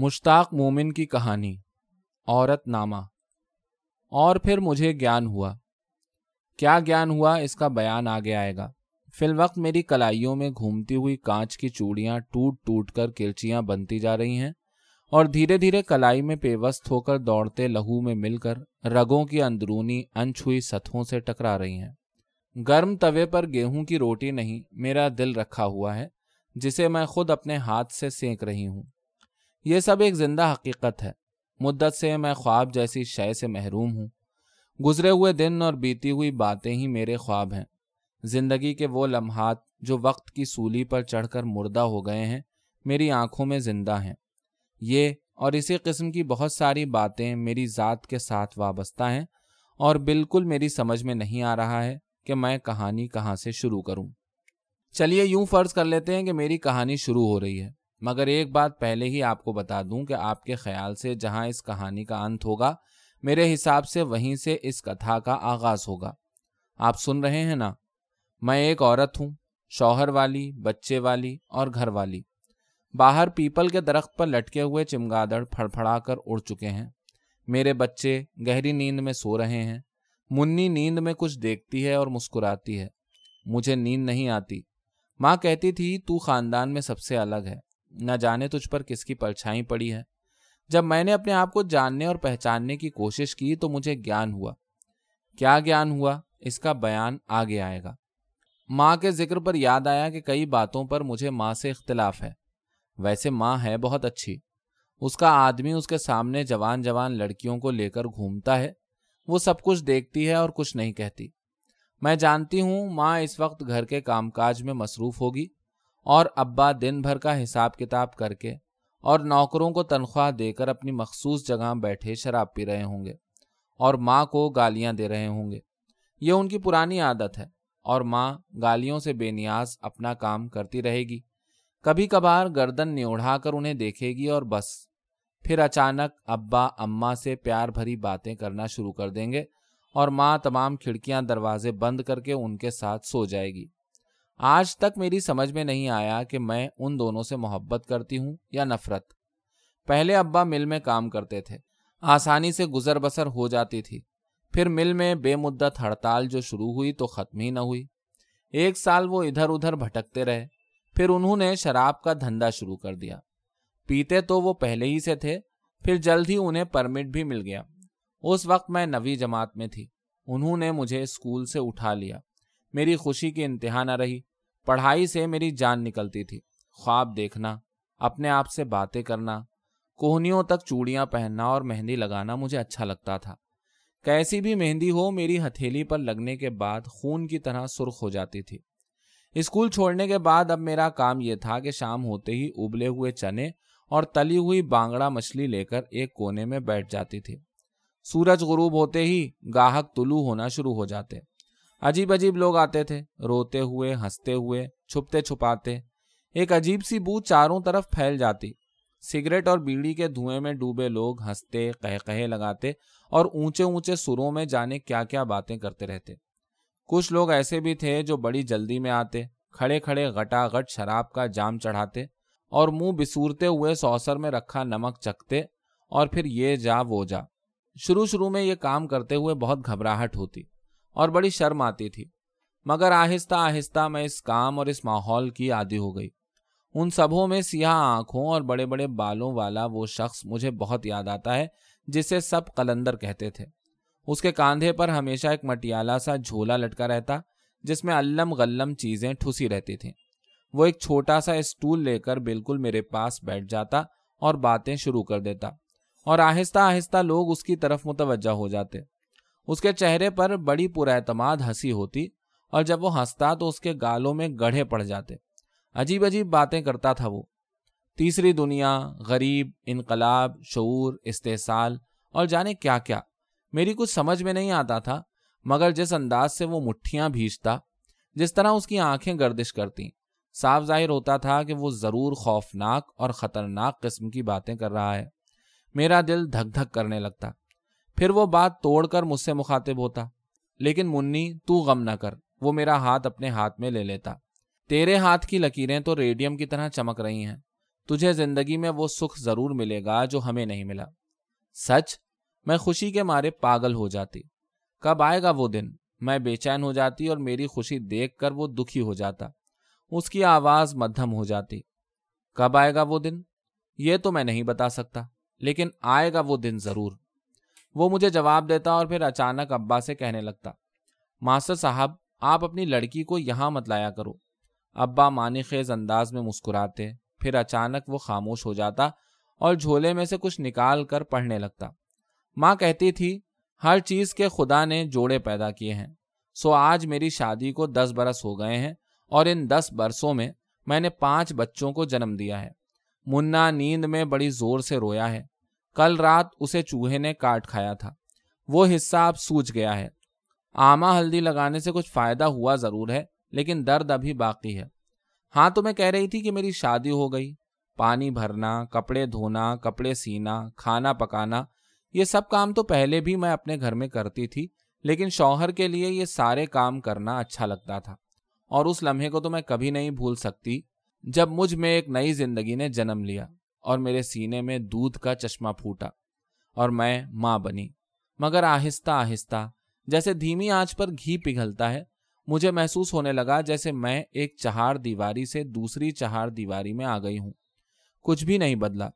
مشتاق مومن کی کہانی، عورت نامہ۔ اور پھر مجھے گیان ہوا۔ کیا گیان ہوا؟ اس کا بیان آگے آئے گا۔ فی الوقت میری کلائیوں میں گھومتی ہوئی کانچ کی چوڑیاں ٹوٹ ٹوٹ کر کرچیاں بنتی جا رہی ہیں اور دھیرے دھیرے کلائی میں پیوست ہو کر دوڑتے لہو میں مل کر رگوں کی اندرونی انچھوئی سطحوں سے ٹکرا رہی ہیں۔ گرم توے پر گیہوں کی روٹی نہیں، میرا دل رکھا ہوا ہے، جسے میں خود اپنے ہاتھ سے سینک رہی ہوں۔ یہ سب ایک زندہ حقیقت ہے۔ مدت سے میں خواب جیسی شے سے محروم ہوں۔ گزرے ہوئے دن اور بیتی ہوئی باتیں ہی میرے خواب ہیں۔ زندگی کے وہ لمحات جو وقت کی سولی پر چڑھ کر مردہ ہو گئے ہیں، میری آنکھوں میں زندہ ہیں۔ یہ اور اسی قسم کی بہت ساری باتیں میری ذات کے ساتھ وابستہ ہیں اور بالکل میری سمجھ میں نہیں آ رہا ہے کہ میں کہانی کہاں سے شروع کروں۔ چلیے یوں فرض کر لیتے ہیں کہ میری کہانی شروع ہو رہی ہے۔ مگر ایک بات پہلے ہی آپ کو بتا دوں کہ آپ کے خیال سے جہاں اس کہانی کا انت ہوگا، میرے حساب سے وہیں سے اس کتھا کا آغاز ہوگا۔ آپ سن رہے ہیں نا؟ میں ایک عورت ہوں، شوہر والی، بچے والی اور گھر والی۔ باہر پیپل کے درخت پر لٹکے ہوئے چمگادڑ پھڑ پھڑا کر اڑ چکے ہیں۔ میرے بچے گہری نیند میں سو رہے ہیں۔ منی نیند میں کچھ دیکھتی ہے اور مسکراتی ہے۔ مجھے نیند نہیں آتی۔ ماں کہتی تھی، تو خاندان میں سب سے الگ ہے۔ نہ جانے تجھ پر کس کی پرچھائی پڑی ہے۔ جب میں نے اپنے آپ کو جاننے اور پہچاننے کی کوشش کی تو مجھے گیان ہوا۔ کیا گیان ہوا؟ اس کا بیان آگے آئے گا۔ ماں کے ذکر پر یاد آیا کہ کئی باتوں پر مجھے ماں سے اختلاف ہے۔ ویسے ماں ہے بہت اچھی۔ اس کا آدمی اس کے سامنے جوان جوان لڑکیوں کو لے کر گھومتا ہے۔ وہ سب کچھ دیکھتی ہے اور کچھ نہیں کہتی۔ میں جانتی ہوں ماں اس وقت گھر کے کام کاج میں مصروف ہوگی۔ اور ابا دن بھر کا حساب کتاب کر کے اور نوکروں کو تنخواہ دے کر اپنی مخصوص جگہ بیٹھے شراب پی رہے ہوں گے اور ماں کو گالیاں دے رہے ہوں گے۔ یہ ان کی پرانی عادت ہے اور ماں گالیوں سے بے نیاز اپنا کام کرتی رہے گی۔ کبھی کبھار گردن نیوڑھا کر انہیں دیکھے گی اور بس۔ پھر اچانک ابا، اماں سے پیار بھری باتیں کرنا شروع کر دیں گے اور ماں تمام کھڑکیاں دروازے بند کر کے ان کے ساتھ سو جائے گی۔ آج تک میری سمجھ میں نہیں آیا کہ میں ان دونوں سے محبت کرتی ہوں یا نفرت۔ پہلے ابا مل میں کام کرتے تھے۔ آسانی سے گزر بسر ہو جاتی تھی۔ پھر مل میں بے مدت ہڑتال جو شروع ہوئی تو ختم ہی نہ ہوئی۔ ایک سال وہ ادھر ادھر بھٹکتے رہے۔ پھر انہوں نے شراب کا دھندا شروع کر دیا۔ پیتے تو وہ پہلے ہی سے تھے۔ پھر جلد ہی انہیں پرمٹ بھی مل گیا۔ اس وقت میں نوی جماعت میں تھی۔ انہوں نے مجھے اسکول سے اٹھا لیا۔ میری خوشی کی انتہا نہ رہی۔ پڑھائی سے میری جان نکلتی تھی۔ خواب دیکھنا، اپنے آپ سے باتیں کرنا، کوہنیوں تک چوڑیاں پہننا اور مہندی لگانا مجھے اچھا لگتا تھا۔ کیسی بھی مہندی ہو، میری ہتھیلی پر لگنے کے بعد خون کی طرح سرخ ہو جاتی تھی۔ اسکول چھوڑنے کے بعد اب میرا کام یہ تھا کہ شام ہوتے ہی ابلے ہوئے چنے اور تلی ہوئی بانگڑا مچھلی لے کر ایک کونے میں بیٹھ جاتی تھی۔ سورج غروب ہوتے ہی گاہک طلوع ہونا شروع ہو جاتے۔ عجیب عجیب لوگ آتے تھے، روتے ہوئے، ہنستے ہوئے، چھپتے چھپاتے۔ ایک عجیب سی بو چاروں طرف پھیل جاتی۔ سگریٹ اور بیڑی کے دھوئیں میں ڈوبے لوگ ہنستے کہے لگاتے اور اونچے اونچے سروں میں جانے کیا کیا باتیں کرتے رہتے۔ کچھ لوگ ایسے بھی تھے جو بڑی جلدی میں آتے کھڑے کھڑے گٹا گٹ شراب کا جام چڑھاتے اور منہ بسورتے ہوئے سوسر میں رکھا نمک چکتے اور پھر یہ جا، وہ جا۔ شروع شروع میں یہ کام کرتے ہوئے بہت گھبراہٹ ہوتی۔ اور بڑی شرم آتی تھی۔ مگر آہستہ آہستہ میں اس کام اور اس ماحول کی عادی ہو گئی۔ ان سبوں میں سیاہ آنکھوں اور بڑے بڑے بالوں والا وہ شخص مجھے بہت یاد آتا ہے، جسے سب قلندر کہتے تھے۔ اس کے کاندھے پر ہمیشہ ایک مٹیالہ سا جھولا لٹکا رہتا، جس میں علم غلم چیزیں ٹھوسی رہتی تھیں۔ وہ ایک چھوٹا سا اسٹول لے کر بالکل میرے پاس بیٹھ جاتا اور باتیں شروع کر دیتا۔ اور آہستہ آہستہ لوگ اس کی طرف متوجہ ہو جاتے۔ اس کے چہرے پر بڑی اعتماد ہنسی ہوتی اور جب وہ ہنستا تو اس کے گالوں میں گڑھے پڑ جاتے۔ عجیب عجیب باتیں کرتا تھا وہ۔ تیسری دنیا، غریب، انقلاب، شعور، استحصال اور جانے کیا کیا۔ میری کچھ سمجھ میں نہیں آتا تھا، مگر جس انداز سے وہ مٹھیاں بھیجتا، جس طرح اس کی آنکھیں گردش کرتی، صاف ظاہر ہوتا تھا کہ وہ ضرور خوفناک اور خطرناک قسم کی باتیں کر رہا ہے۔ میرا دل دھک دھک کرنے لگتا۔ پھر وہ بات توڑ کر مجھ سے مخاطب ہوتا۔ لیکن منی، تو غم نہ کر، وہ میرا ہاتھ اپنے ہاتھ میں لے لیتا۔ تیرے ہاتھ کی لکیریں تو ریڈیم کی طرح چمک رہی ہیں۔ تجھے زندگی میں وہ سکھ ضرور ملے گا جو ہمیں نہیں ملا۔ سچ؟ میں خوشی کے مارے پاگل ہو جاتی۔ کب آئے گا وہ دن؟ میں بے چین ہو جاتی اور میری خوشی دیکھ کر وہ دکھی ہو جاتا۔ اس کی آواز مدھم ہو جاتی۔ کب آئے گا وہ دن؟ یہ تو میں نہیں بتا سکتا، لیکن آئے گا وہ دن ضرور۔ وہ مجھے جواب دیتا اور پھر اچانک ابا سے کہنے لگتا، ماسٹر صاحب، آپ اپنی لڑکی کو یہاں مت لایا کرو۔ ابا مانی خیز انداز میں مسکراتے، پھر اچانک وہ خاموش ہو جاتا اور جھولے میں سے کچھ نکال کر پڑھنے لگتا۔ ماں کہتی تھی، ہر چیز کے خدا نے جوڑے پیدا کیے ہیں، سو آج میری شادی کو دس برس ہو گئے ہیں اور ان دس برسوں میں میں نے پانچ بچوں کو جنم دیا ہے۔ منا نیند میں بڑی زور سے رویا ہے۔ کل رات اسے چوہے نے کاٹ کھایا تھا۔ وہ حصہ اب سوچ گیا ہے۔ آما ہلدی لگانے سے کچھ فائدہ ہوا ضرور ہے، لیکن درد ابھی باقی ہے۔ ہاں تو میں کہہ رہی تھی کہ میری شادی ہو گئی۔ پانی بھرنا، کپڑے دھونا، کپڑے سینا، کھانا پکانا، یہ سب کام تو پہلے بھی میں اپنے گھر میں کرتی تھی، لیکن شوہر کے لیے یہ سارے کام کرنا اچھا لگتا تھا۔ اور اس لمحے کو تو میں کبھی نہیں بھول سکتی، جب مجھ میں ایک نئی زندگی نے جنم لیا۔ اور میرے سینے میں دودھ کا چشمہ پھوٹا اور میں ماں بنی۔ مگر آہستہ آہستہ، جیسے دھیمی آنچ پر گھی پگھلتا ہے، مجھے محسوس ہونے لگا جیسے میں ایک چہار دیواری سے دوسری چہار دیواری میں آ گئی ہوں۔ کچھ بھی نہیں بدلا،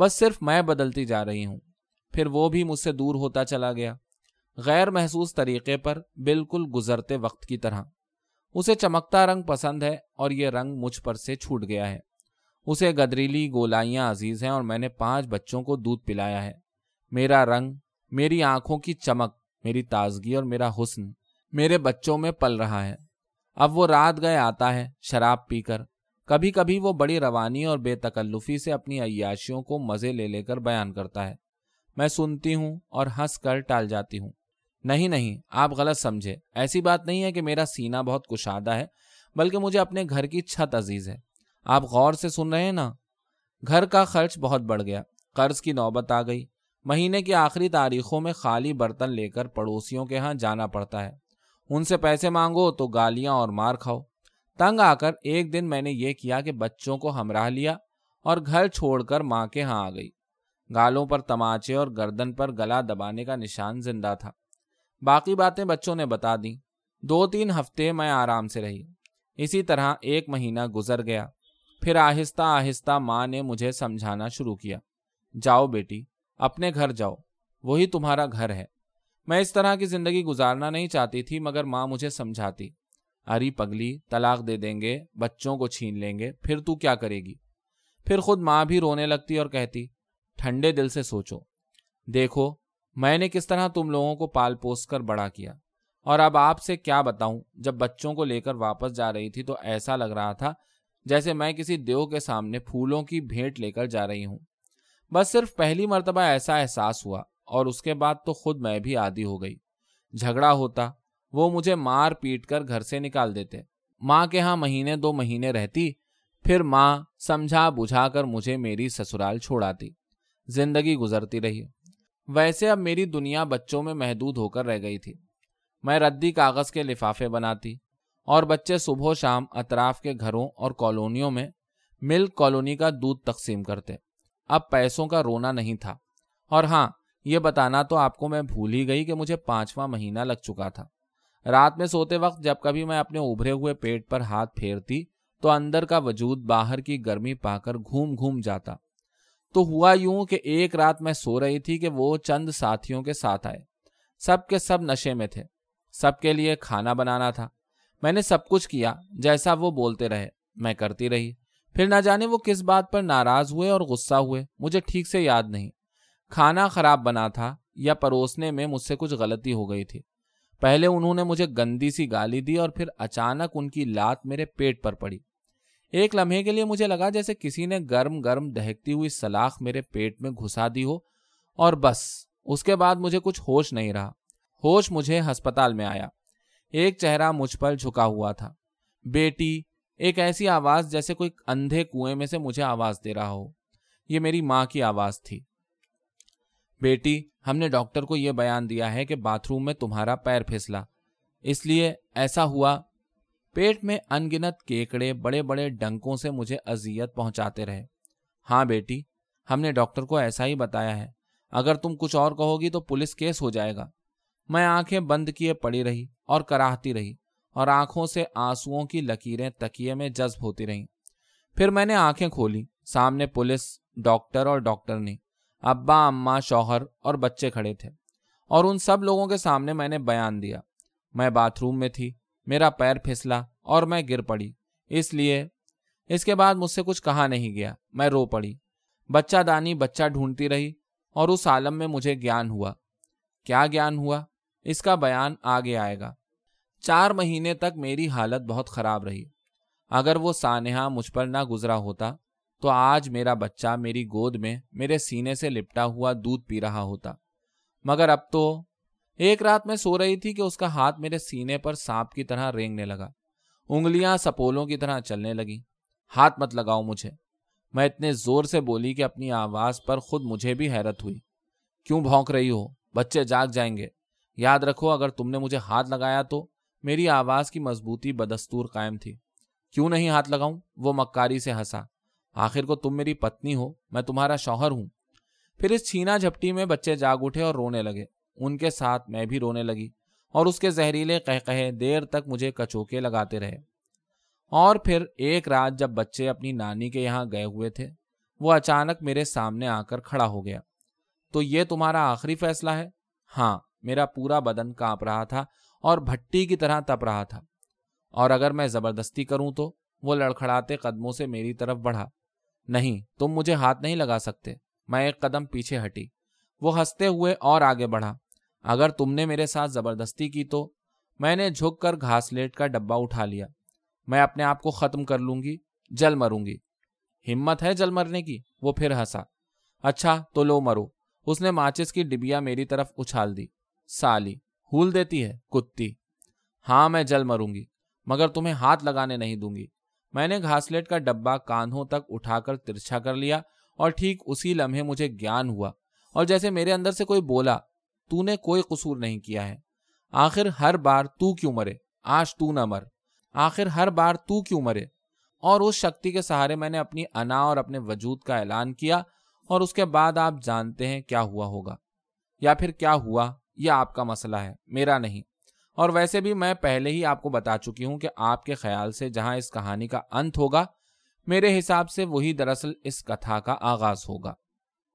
بس صرف میں بدلتی جا رہی ہوں۔ پھر وہ بھی مجھ سے دور ہوتا چلا گیا، غیر محسوس طریقے پر بالکل گزرتے وقت کی طرح۔ اسے چمکتا رنگ پسند ہے اور یہ رنگ مجھ پر سے چھوٹ گیا ہے۔ اسے گدریلی گولائیاں عزیز ہیں اور میں نے پانچ بچوں کو دودھ پلایا ہے۔ میرا رنگ، میری آنکھوں کی چمک، میری تازگی اور میرا حسن میرے بچوں میں پل رہا ہے۔ اب وہ رات گئے آتا ہے شراب پی کر۔ کبھی کبھی وہ بڑی روانی اور بے تکلفی سے اپنی عیاشیوں کو مزے لے لے کر بیان کرتا ہے۔ میں سنتی ہوں اور ہنس کر ٹال جاتی ہوں۔ نہیں نہیں، آپ غلط سمجھے۔ ایسی بات نہیں ہے کہ میرا سینہ بہت کشادہ ہے، بلکہ مجھے اپنے گھر کی چھت عزیز ہے۔ آپ غور سے سن رہے ہیں نا؟ گھر کا خرچ بہت بڑھ گیا۔ قرض کی نوبت آ گئی۔ مہینے کی آخری تاریخوں میں خالی برتن لے کر پڑوسیوں کے ہاں جانا پڑتا ہے۔ ان سے پیسے مانگو تو گالیاں اور مار کھاؤ۔ تنگ آ کر ایک دن میں نے یہ کیا کہ بچوں کو ہمراہ لیا اور گھر چھوڑ کر ماں کے ہاں آ گئی۔ گالوں پر تماچے اور گردن پر گلا دبانے کا نشان زندہ تھا۔ باقی باتیں بچوں نے بتا دیں۔ دو تین ہفتے میں آرام سے رہی۔ اسی طرح ایک مہینہ گزر گیا۔ پھر آہستہ آہستہ ماں نے مجھے سمجھانا شروع کیا، جاؤ بیٹی، اپنے گھر جاؤ، وہی تمہارا گھر ہے۔ میں اس طرح کی زندگی گزارنا نہیں چاہتی تھی، مگر ماں مجھے سمجھاتی اری پگلی، طلاق دے دیں گے، بچوں کو چھین لیں گے، پھر تو کیا کرے گی؟ پھر خود ماں بھی رونے لگتی اور کہتی، ٹھنڈے دل سے سوچو۔ دیکھو، میں نے کس طرح تم لوگوں کو پال پوس کر بڑا کیا۔ اور اب آپ سے کیا بتاؤں، جب بچوں کو لے کر واپس جا رہی تھی تو ایسا لگ رہا تھا جیسے میں کسی دیو کے سامنے پھولوں کی بھیٹ لے کر جا رہی ہوں۔ بس صرف پہلی مرتبہ ایسا احساس ہوا اور اس کے بعد تو خود میں بھی عادی ہو گئی۔ جھگڑا ہوتا، وہ مجھے مار پیٹ کر گھر سے نکال دیتے۔ ماں کے ہاں مہینے دو مہینے رہتی، پھر ماں سمجھا بجھا کر مجھے میری سسرال چھوڑاتی زندگی گزرتی رہی۔ ویسے اب میری دنیا بچوں میں محدود ہو کر رہ گئی تھی۔ میں ردی کاغذ کے لفافے بناتی اور بچے صبح و شام اطراف کے گھروں اور کالونیوں میں ملک کالونی کا دودھ تقسیم کرتے۔ اب پیسوں کا رونا نہیں تھا۔ اور ہاں یہ بتانا تو آپ کو میں بھول ہی گئی کہ مجھے پانچواں مہینہ لگ چکا تھا۔ رات میں سوتے وقت جب کبھی میں اپنے ابھرے ہوئے پیٹ پر ہاتھ پھیرتی تو اندر کا وجود باہر کی گرمی پا کر گھوم گھوم جاتا۔ تو ہوا یوں کہ ایک رات میں سو رہی تھی کہ وہ چند ساتھیوں کے ساتھ آئے۔ سب کے سب نشے میں تھے۔ سب کے لیے کھانا بنانا تھا۔ میں نے سب کچھ کیا جیسا وہ بولتے رہے۔ میں کرتی رہی۔ پھر نہ جانے وہ کس بات پر ناراض ہوئے اور غصہ ہوئے۔ مجھے ٹھیک سے یاد نہیں۔ کھانا خراب بنا تھا یا پروسنے میں مجھ سے کچھ غلطی ہو گئی تھی۔ پہلے انہوں نے مجھے گندی سی گالی دی اور پھر اچانک ان کی لات میرے پیٹ پر پڑی۔ ایک لمحے کے لیے مجھے لگا جیسے کسی نے گرم گرم دہکتی ہوئی سلاخ میرے پیٹ میں گھسا دی ہو۔ اور بس، اس کے بعد مجھے کچھ ہوش نہیں رہا۔ ہوش مجھے ہسپتال میں آیا۔ ایک چہرہ مجھ پر جھکا ہوا تھا۔ بیٹی، ایک ایسی آواز جیسے کوئی اندھے کنویں میں سے مجھے آواز دے رہا ہو۔ یہ میری ماں کی آواز تھی۔ بیٹی، ہم نے ڈاکٹر کو یہ بیان دیا ہے کہ باتھ روم میں تمہارا پیر پھسلا۔ اس لیے ایسا ہوا۔ پیٹ میں انگنت کیکڑے بڑے بڑے ڈنکوں سے مجھے اذیت پہنچاتے رہے۔ ہاں بیٹی، ہم نے ڈاکٹر کو ایسا ہی بتایا ہے۔ اگر تم کچھ اور کہو گی تو پولیس کیس ہو جائے گا۔ میں آنکھیں بند کیے پڑی رہی اور کراہتی رہی اور آنکھوں سے آنسو کی لکیریں تکیے میں جذب ہوتی رہیں۔ پھر میں نے آنکھیں کھولی۔ سامنے پولیس، ڈاکٹر اور ڈاکٹر نے، ابا اما شوہر اور بچے کھڑے تھے اور ان سب لوگوں کے سامنے میں نے بیان دیا۔ میں باتھ روم میں تھی، میرا پیر پھسلا اور میں گر پڑی۔ اس لیے، اس کے بعد مجھ سے کچھ کہا نہیں گیا۔ میں رو پڑی۔ بچہ دانی بچہ ڈھونڈتی رہی اور اس عالم میں مجھے گیان ہوا۔ کیا گیان ہوا؟ اس کا بیان آگے آئے گا۔ چار مہینے تک میری حالت بہت خراب رہی۔ اگر وہ سانحہ مجھ پر نہ گزرا ہوتا، تو آج میرا بچہ میری گود میں میرے سینے سے لپٹا ہوا دودھ پی رہا ہوتا۔ مگر اب تو ایک رات میں سو رہی تھی کہ اس کا ہاتھ میرے سینے پر سانپ کی طرح رینگنے لگا۔ انگلیاں سپولوں کی طرح چلنے لگی ہاتھ مت لگاؤ مجھے۔ میں اتنے زور سے بولی کہ اپنی آواز پر خود مجھے بھی حیرت ہوئی۔ کیوں بھونک رہی ہو؟ بچے جاگ جائیں گے۔ یاد رکھو، اگر تم نے مجھے ہاتھ لگایا تو میری آواز کی مضبوطی بدستور قائم تھی۔ کیوں نہیں ہاتھ لگاؤں؟ وہ مکاری سے ہنسا۔ آخر کو تم میری پتنی ہو، میں تمہارا شوہر ہوں۔ پھر اس چھینا جھپٹی میں بچے جاگ اٹھے اور رونے لگے۔ ان کے ساتھ میں بھی رونے لگی اور اس کے زہریلے کہے دیر تک مجھے کچوکے لگاتے رہے۔ اور پھر ایک رات جب بچے اپنی نانی کے یہاں گئے ہوئے تھے، وہ اچانک میرے سامنے آ کر کھڑا ہو گیا۔ تو یہ تمہارا آخری فیصلہ ہے؟ ہاں میرا پورا بدن کانپ رہا تھا اور بھٹی کی طرح تپ رہا تھا۔ اور اگر میں زبردستی کروں تو وہ لڑکھڑاتے قدموں سے میری طرف بڑھا۔ نہیں، تم مجھے ہاتھ نہیں لگا سکتے۔ میں ایک قدم پیچھے ہٹی۔ وہ ہنستے ہوئے اور آگے بڑھا۔ اگر تم نے میرے ساتھ زبردستی کی تو میں نے جھک کر گھاس لیٹ کا ڈبا اٹھا لیا۔ میں اپنے آپ کو ختم کر لوں گی، جل مروں گی۔ ہمت ہے جل مرنے کی؟ وہ پھر ہنسا۔ اچھا تو لو مرو۔ اس نے ماچس کی ڈبیا میری طرف اچھال دی۔ سالی، ہول دیتی ہے، کتی۔ ہاں میں جل مروں گی، مگر تمہیں ہاتھ لگانے نہیں دوں گی۔ میں نے گھاسلیٹ کا ڈبا کاندھوں تک اٹھا کر ترچھا کر لیا اور ٹھیک اسی لمحے مجھے گیان ہوا۔ اور جیسے میرے اندر سے کوئی بولا، تو نے کوئی قصور نہیں کیا ہے۔ آخر ہر بار تو کیوں مرے؟ آج تو نہ مر۔ آخر ہر بار تو کیوں مرے؟ اور اس شکتی کے سہارے میں نے اپنی انا اور اپنے وجود کا اعلان کیا اور اس کے بعد آپ جانتے ہیں کیا ہوا ہوگا۔ یا پھر کیا ہوا؟ یہ آپ کا مسئلہ ہے، میرا نہیں۔ اور ویسے بھی میں پہلے ہی آپ کو بتا چکی ہوں کہ آپ کے خیال سے جہاں اس کہانی کا انت ہوگا، میرے حساب سے وہی دراصل اس کتھا کا آغاز ہوگا۔